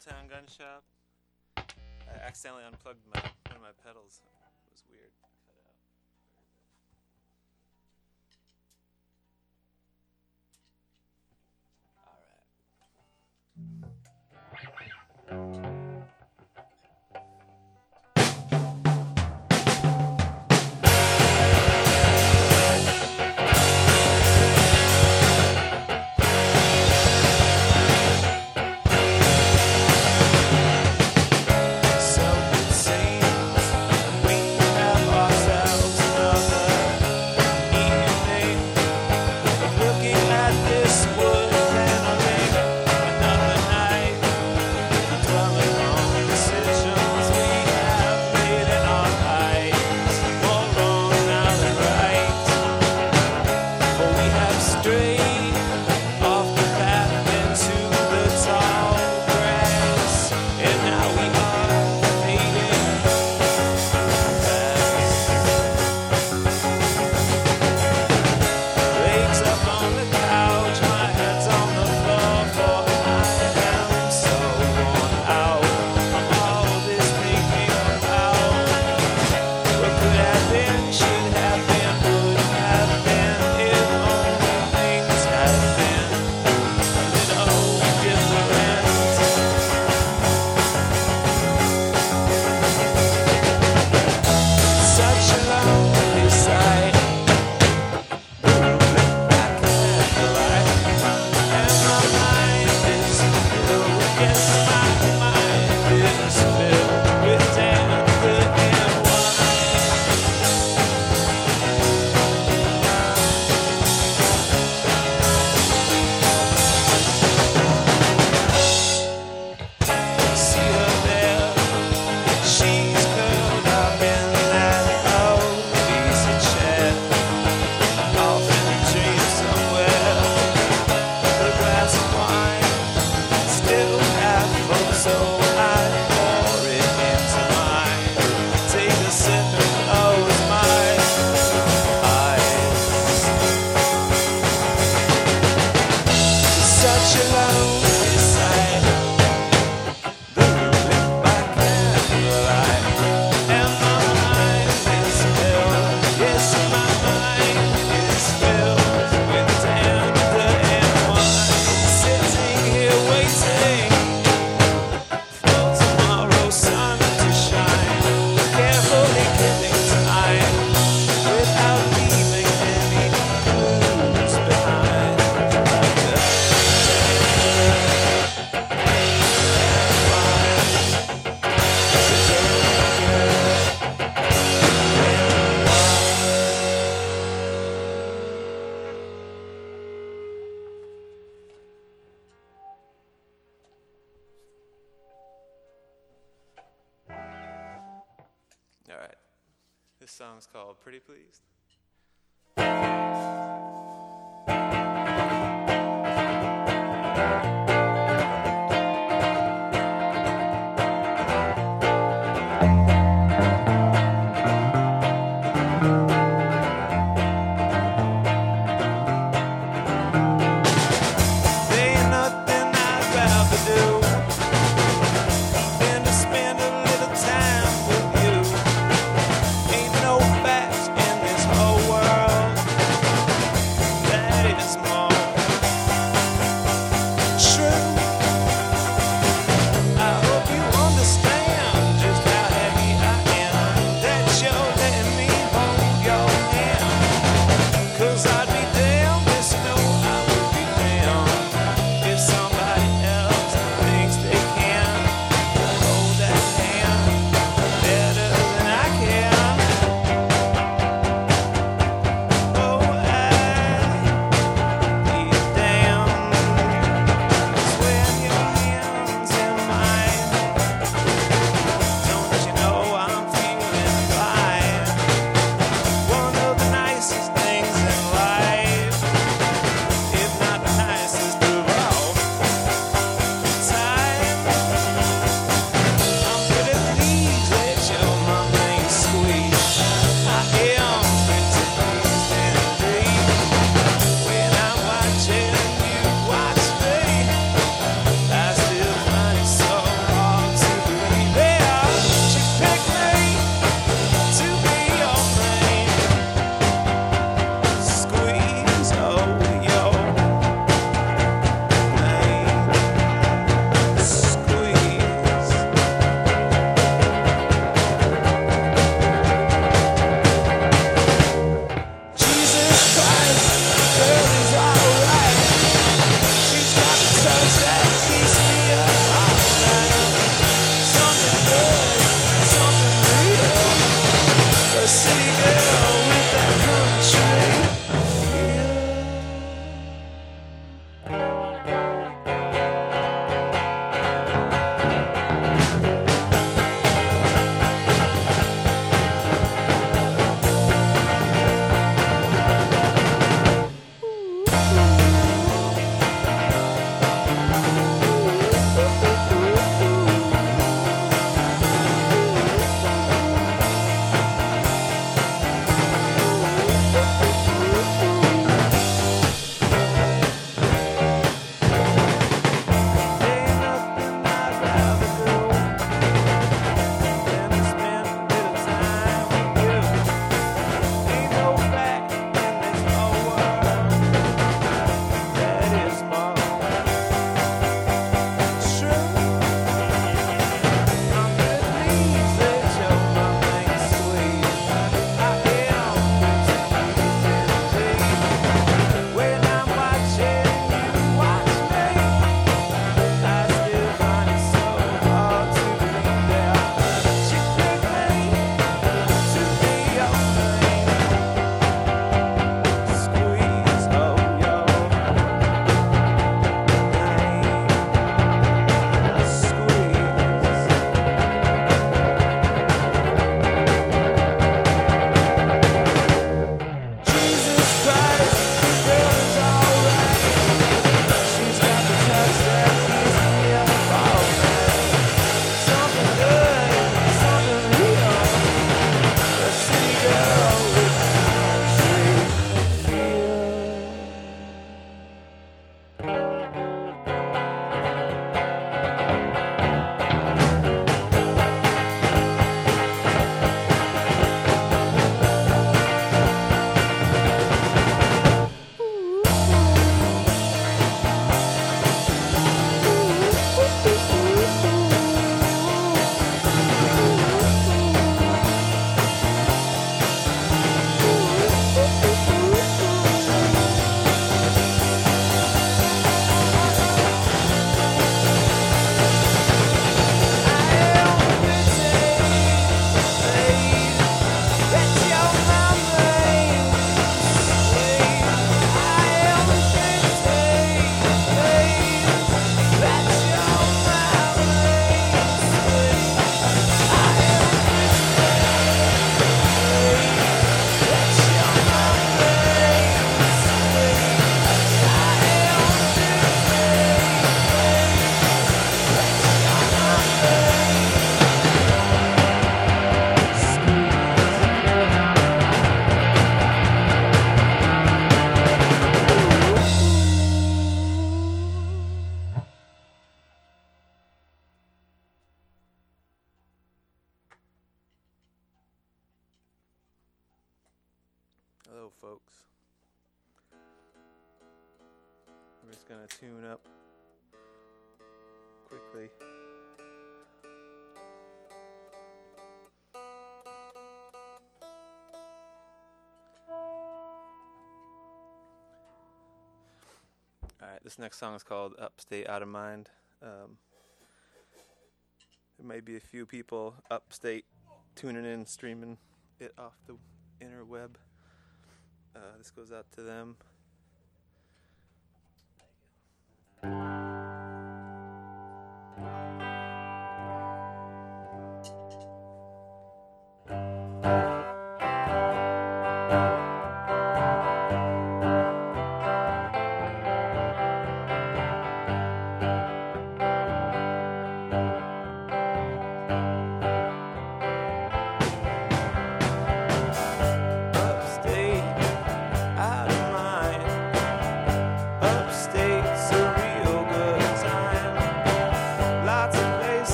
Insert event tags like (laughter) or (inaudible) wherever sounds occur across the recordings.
Town Gun Shop. I accidentally unplugged my, one of my pedals. next song is called Upstate Out of Mind. Um, there may be a few people upstate tuning in, streaming it off the interweb. Uh, this goes out to them.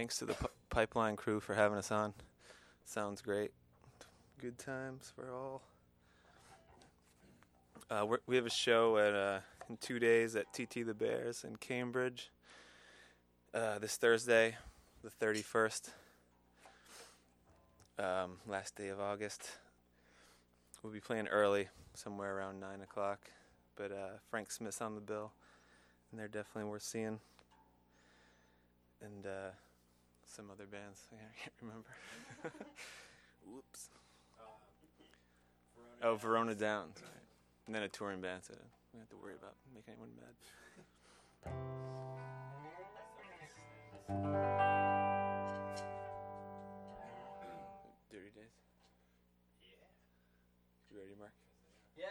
Thanks to the p- pipeline crew for having us on. Sounds great. Good times for all. Uh, we have a show at uh, in two days at TT the Bears in Cambridge. Uh, this Thursday, the 31st, um, last day of August. We'll be playing early, somewhere around 9 o'clock. But uh, Frank Smith's on the bill, and they're definitely worth seeing. And uh, some other bands, (laughs) I can't remember. (laughs) Whoops. verona Oh, Verona Downs. Right. And then a touring band, so we don't have to worry about making anyone mad. Dirty Days? Yeah. You ready, Mark? These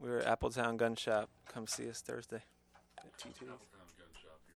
We're at Appletown Gun Shop. Come see us Thursday at T2.